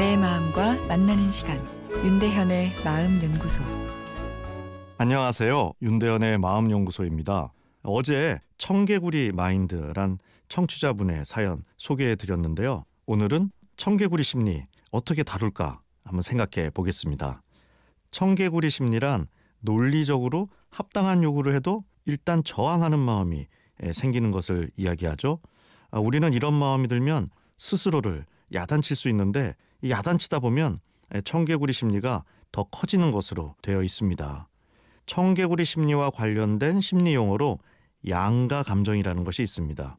마음과 만나는 시간 윤대현의 마음 연구소 안녕하세요. 윤대현의 마음 연구소입니다. 어제 청개구리 마인드란 청취자분의 사연 소개해 드렸는데요. 오늘은 청개구리 심리 어떻게 다룰까 한번 생각해 보겠습니다. 청개구리 심리란 논리적으로 합당한 요구를 해도 일단 저항하는 마음이 생기는 것을 이야기하죠. 아, 우리는 이런 마음이 들면 스스로를 야단칠 수 있는데 야단치다 보면 청개구리 심리가 더 커지는 것으로 되어 있습니다. 청개구리 심리와 관련된 심리 용어로 양가 감정이라는 것이 있습니다.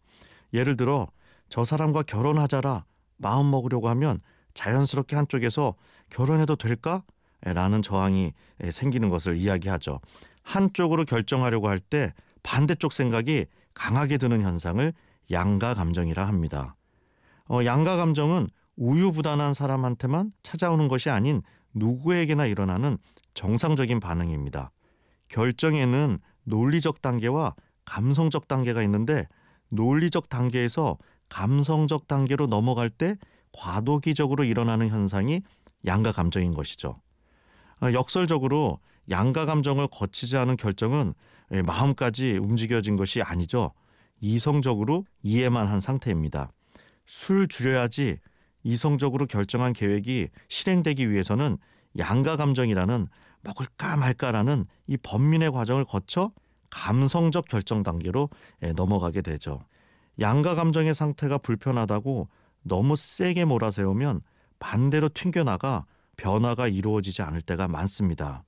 예를 들어 저 사람과 결혼하자라 마음 먹으려고 하면 자연스럽게 한쪽에서 결혼해도 될까? 라는 저항이 생기는 것을 이야기하죠. 한쪽으로 결정하려고 할 때 반대쪽 생각이 강하게 드는 현상을 양가 감정이라 합니다. 어, 양가 감정은 우유부단한 사람한테만 찾아오는 것이 아닌 누구에게나 일어나는 정상적인 반응입니다. 결정에는 논리적 단계와 감성적 단계가 있는데 논리적 단계에서 감성적 단계로 넘어갈 때 과도기적으로 일어나는 현상이 양가 감정인 것이죠. 어, 역설적으로 양가 감정을 거치지 않은 결정은 마음까지 움직여진 것이 아니죠. 이성적으로 이해만 한 상태입니다. 술 줄여야지 이성적으로 결정한 계획이 실행되기 위해서는 양가 감정이라는 먹을까 말까라는 이 번민의 과정을 거쳐 감성적 결정 단계로 넘어가게 되죠. 양가 감정의 상태가 불편하다고 너무 세게 몰아세우면 반대로 튕겨나가 변화가 이루어지지 않을 때가 많습니다.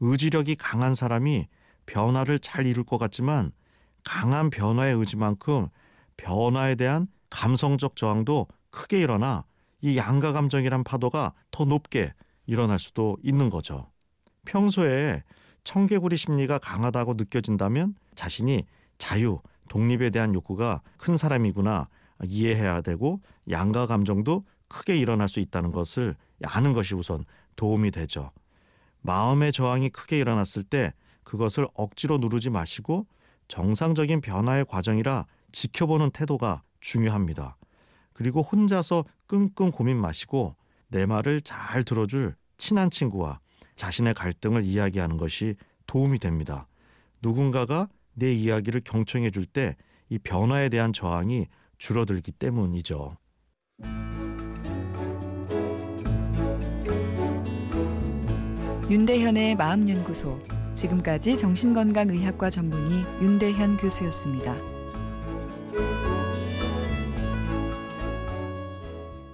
의지력이 강한 사람이 변화를 잘 이룰 것 같지만 강한 변화의 의지만큼 변화에 대한 감성적 저항도 크게 일어나 이 양가 감정이란 파도가 더 높게 일어날 수도 있는 거죠. 평소에 청개구리 심리가 강하다고 느껴진다면 자신이 자유, 독립에 대한 욕구가 큰 사람이구나 이해해야 되고 양가 감정도 크게 일어날 수 있다는 것을 아는 것이 우선 도움이 되죠. 마음의 저항이 크게 일어났을 때 그것을 억지로 누르지 마시고 정상적인 변화의 과정이라 지켜보는 태도가 중요합니다. 그리고 혼자서 끙끙 고민 마시고 내 말을 잘 들어줄 친한 친구와 자신의 갈등을 이야기하는 것이 도움이 됩니다. 누군가가 내 이야기를 경청해 줄 때 이 변화에 대한 저항이 줄어들기 때문이죠. 윤대현의 마음연구소 지금까지 정신건강의학과 전문의 윤대현 교수였습니다.